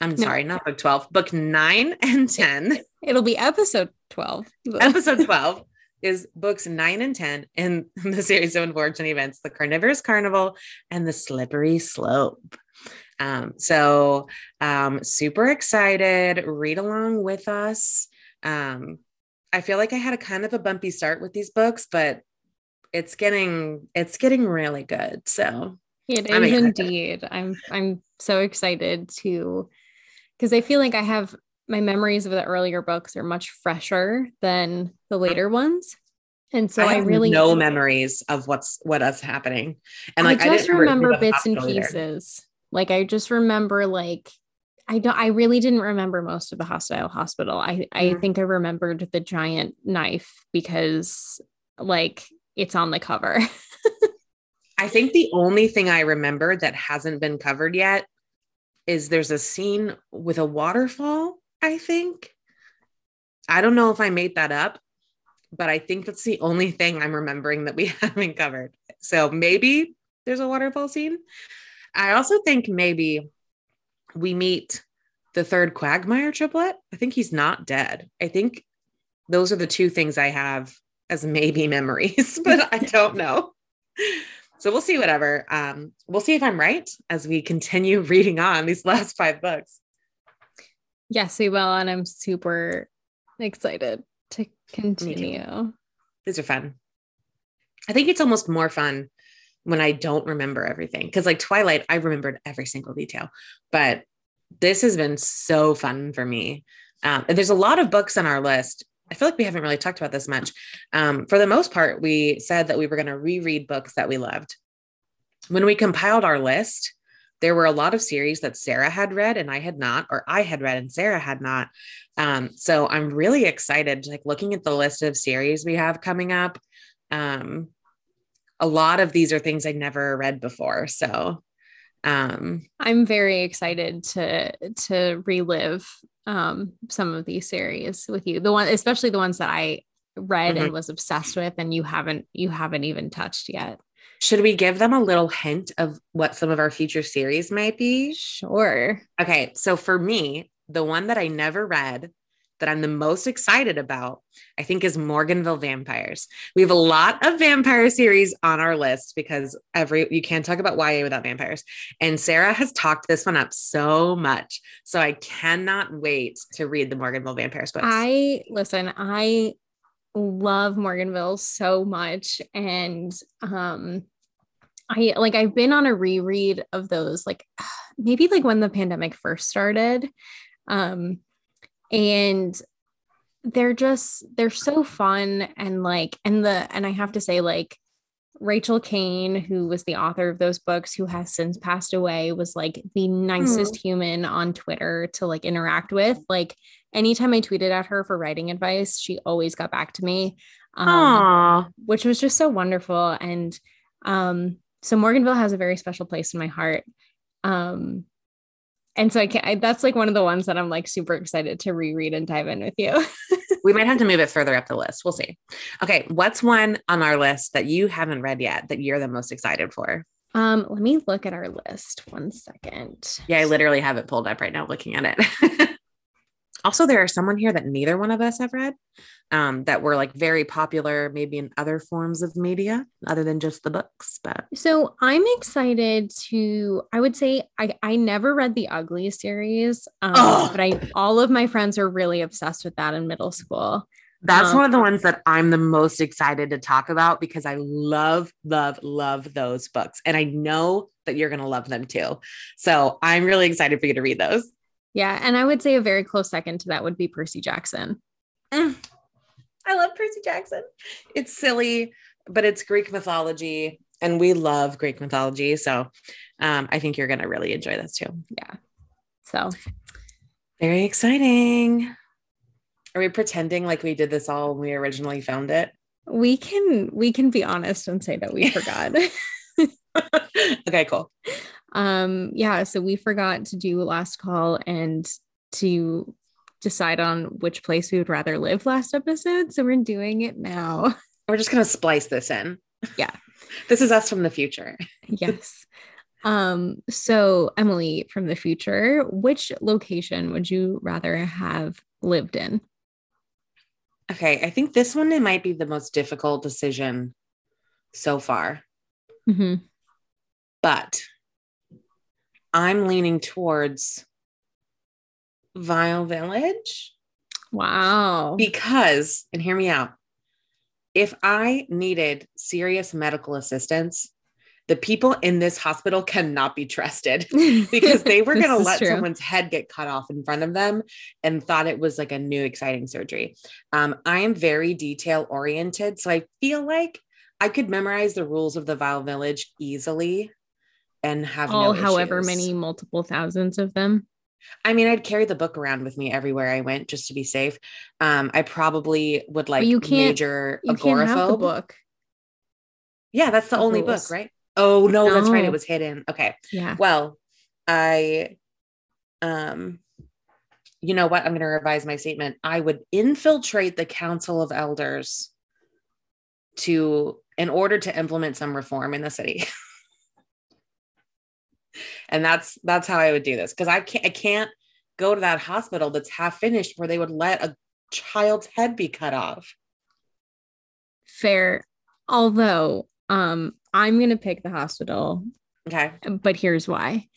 I'm No. sorry, not book 12, book 9 and [LAUGHS] 10. It'll be episode 12. [LAUGHS] episode 12 is books 9 and 10 in [LAUGHS] the series of unfortunate events the carnivorous carnival and the slippery slope. Um, so um, super excited. Read along with us. Um, i feel like i had a kind of a bumpy start with these books but it's getting it's getting really good. So It I'm is indeed. I'm I'm so excited to because I feel like I have my memories of the earlier books are much fresher than the later ones. And so I, have really no memories of what's what is happening and like I just didn't remember remember bits and hospital either. pieces. Like I just remember like I don't I really didn't remember most of the hostile hospital. I I Mhm. think I remembered the giant knife because like it's on the cover. [LAUGHS] I think the only thing I remember that hasn't been covered yet is there's a scene with a waterfall, I think. I don't know if I made that up, but I think that's the only thing I'm remembering that we [LAUGHS] haven't covered. So maybe there's a waterfall scene. I also think maybe we meet the third Quagmire triplet. I think he's not dead. I think those are the two things I have as maybe [LAUGHS] memories, [LAUGHS] but I don't know. So we'll see whatever. Um, we'll see if I'm right as we continue reading on these last five books. Yes, we will. And I'm super excited to continue. These are fun. I think it's almost more fun when I don't remember everything. Cause like Twilight, I remembered every single detail, but this has been so fun for me. Um, and there's a lot of books on our list. I feel like we haven't really talked about this much. Um, for the most part, we said that we were going to reread books that we loved. When we compiled our list, there were a lot of series that Sarah had read and I had not, or I had read and Sarah had not. Um, so I'm really excited, like looking at the list of series we have coming up. Um, a lot of these are things I never read before. So um, I'm very excited to to relive um some of these series with you. The one especially the ones that I read and was obsessed with and you haven't you haven't even touched yet. Should we give them a little hint of what some of our future series might be? Sure. Okay, so for me, the one that I never read that I'm the most excited about, I think, is Morganville Vampires. We have a lot of vampire series on our list because every you can't talk about YA without vampires. And Sarah has talked this one up so much. So I cannot wait to read the Morganville Vampires books. I listen, I love Morganville so much and um I like I've been on a reread of those like [SIGHS] maybe like when the pandemic first started um and they're just they're so fun and like and the and I have to say like Rachel Caine, who was the author of those books, who has since passed away, was like the nicest human on Twitter to like interact with. Like anytime I tweeted at her for writing advice, she always got back to me, um, Aw. which was just so wonderful. And um, so Morganville has a very special place in my heart. Um, and so I can't, I, that's like one of the ones that I'm like super excited to reread and dive in with you. [LAUGHS] we might have to move it further up the list. We'll see. Okay, what's one on our list that you haven't read yet that you're the most excited for? um, let me look at our list one second. Yeah, I literally have it pulled up right now looking at it. [LAUGHS] also, there are someone here that neither one of us have read um, that were like very popular, maybe in other forms of media other than just the books. But So I'm excited to. I would say I I never read the Ugly series, um, Oh. but I all of my friends are really obsessed with that in middle school. that's Um, one of the ones that I'm the most excited to talk about because I love, love, love those books. And I know that you're going to love them too. So I'm really excited for you to read those. Yeah, and I would say a very close second to that would be Percy Jackson. I love Percy Jackson. It's silly, but it's Greek mythology, and we love Greek mythology. So um, I think you're going to really enjoy this too. Yeah. So Very exciting. Are we pretending like we did this all when we originally found it? we can we can be honest and say that we forgot. [LAUGHS] okay, cool. Um yeah, so we forgot to do last call and to decide on which place we would rather live last episode. So we're doing it now. [LAUGHS] We're just gonna splice this in. Yeah. [LAUGHS] this is us from the future. [LAUGHS] yes. Um, so Emily from the future, which location would you rather have lived in? Okay, I think this one it might be the most difficult decision so far. Mm-hmm. But I'm leaning towards Vile Village. Wow. Because, and hear me out, if I needed serious medical assistance, the people in this hospital cannot be trusted [LAUGHS] because they were going to let true. someone's head get cut off in front of them and thought it was like a new exciting surgery. Um, I am very detail oriented. So I feel like I could memorize the rules of the Vile Village easily and have all no however many multiple thousands of them. I mean, I'd carry the book around with me everywhere I went just to be safe. Um, I probably would like you can't, major you agoraphobe. Can't have the book. Yeah, that's the, the only rules. book, right? Oh no, no, that's right. It was hidden. Okay. Yeah. Well, I um you know what? I'm going to revise my statement. I would infiltrate the Council of Elders to in order to implement some reform in the city. [LAUGHS] and that's that's how I would do this because I can't I can't go to that hospital that's half finished where they would let a child's head be cut off. Fair. Although um I'm going to pick the hospital. Okay. But here's why.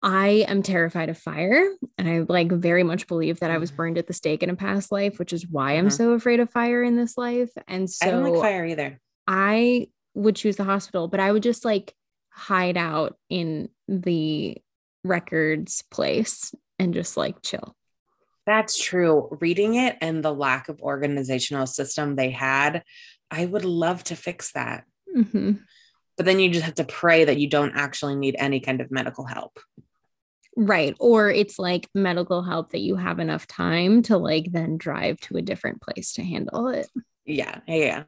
I am terrified of fire and I like very much believe that I was mm-hmm. burned at the stake in a past life, which is why I'm mm-hmm. so afraid of fire in this life. And so I don't like fire either. I would choose the hospital, but I would just like hide out in the records place and just like chill. That's true. Reading it and the lack of organizational system they had, I would love to fix that. Mm-hmm. But then you just have to pray that you don't actually need any kind of medical help. Right. Or it's like medical help that you have enough time to like then drive to a different place to handle it. Yeah. Yeah.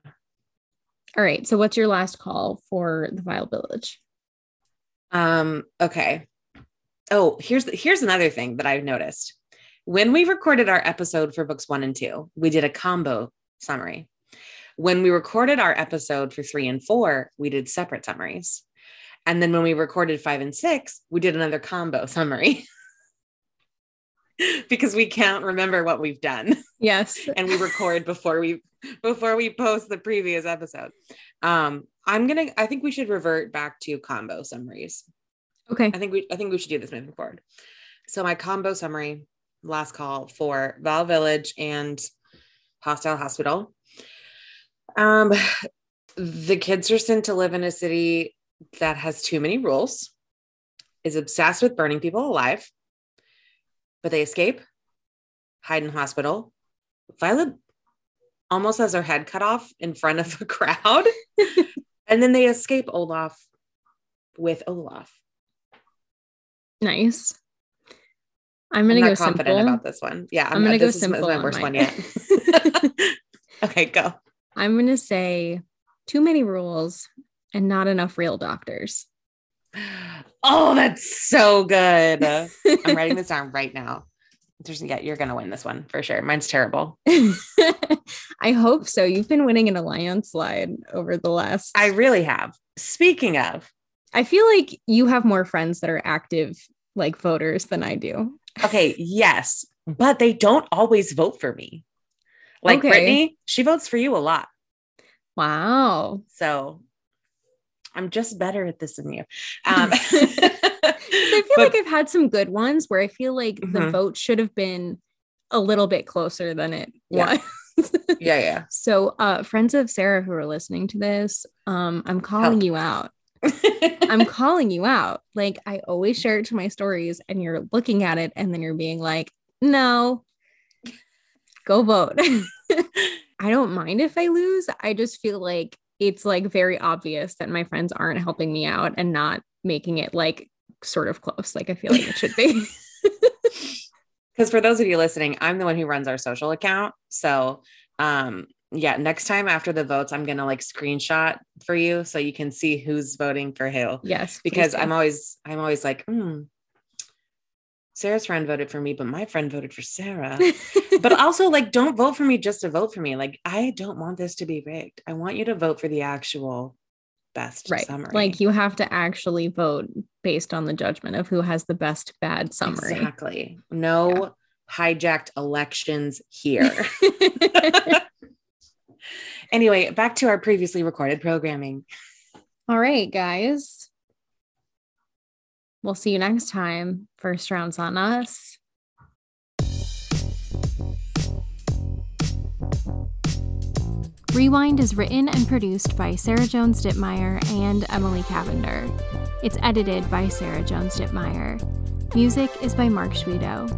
All right. So what's your last call for the Vile Village? Um, okay. Oh, here's here's another thing that I've noticed. When we recorded our episode for books one and two, we did a combo summary. When we recorded our episode for three and four, we did separate summaries. And then when we recorded five and six, we did another combo [LAUGHS] summary. because we can't remember what we've done. Yes. and we record before we before we post the previous episode. Um, I'm gonna I think we should revert back to combo summaries. Okay. I think we I think we should do this moving forward. So my combo summary, last call for Vile Village and Hostile Hospital. Um the kids are sent to live in a city that has too many rules, is obsessed with burning people alive, but they escape, hide in hospital. Violet almost has her head cut off in front of a [LAUGHS] crowd. [LAUGHS] and then they escape Olaf with Olaf. Nice. I'm gonna I'm go confident simple. about this one. Yeah, I'm, I'm gonna go simple. My worst one yet. [LAUGHS] [LAUGHS] okay, go. I'm gonna say too many rules and not enough real doctors. [GASPS] Oh, that's so good. [LAUGHS] I'm writing this down right now. There's yeah, you're gonna win this one for sure. Mine's terrible. [LAUGHS] I hope so. You've been winning an alliance landslide over the last. I really have. Speaking of, I feel like you have more friends that are active like voters than I do. Okay, yes, but they don't always vote for me. Like okay. Brittany, she votes for you a lot. Wow. So I'm just better at this than you. [LAUGHS] Um, [LAUGHS] I feel but, like I've had some good ones where I feel like mm-hmm. the vote should have been a little bit closer than it yeah. was. yeah, yeah. [LAUGHS] So, uh, friends of Sarah who are listening to this, um, I'm calling Help. you out. [LAUGHS] I'm calling you out. Like I always share it to my stories, and you're looking at it, and then you're being like, "No, go vote." [LAUGHS] I don't mind if I lose. I just feel like it's like very obvious that my friends aren't helping me out and not making it like sort of close. Like I feel like it should be. [LAUGHS] Because for those of you listening, I'm the one who runs our social account. So um yeah, next time after the votes, I'm gonna like screenshot for you so you can see who's voting for who. Yes. Because I'm always I'm always like, hmm. Sarah's friend voted for me, but my friend voted for Sarah. [LAUGHS] but also, like, don't vote for me just to vote for me. Like, I don't want this to be rigged. I want you to vote for the actual best right. summary. Like, you have to actually vote based on the judgment of who has the best bad summary. Exactly. No yeah. hijacked elections here. [LAUGHS] [LAUGHS] anyway, back to our previously recorded programming. All right, guys. We'll see you next time. First round's on us. Rewind is written and produced by Sarah Jones Dittmeyer and Emily Cavender. It's edited by Sarah Jones Dittmeyer. Music is by Mark Schwedo.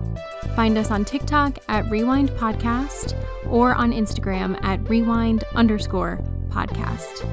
Find us on TikTok at Rewind Podcast or on Instagram at Rewind underscore podcast.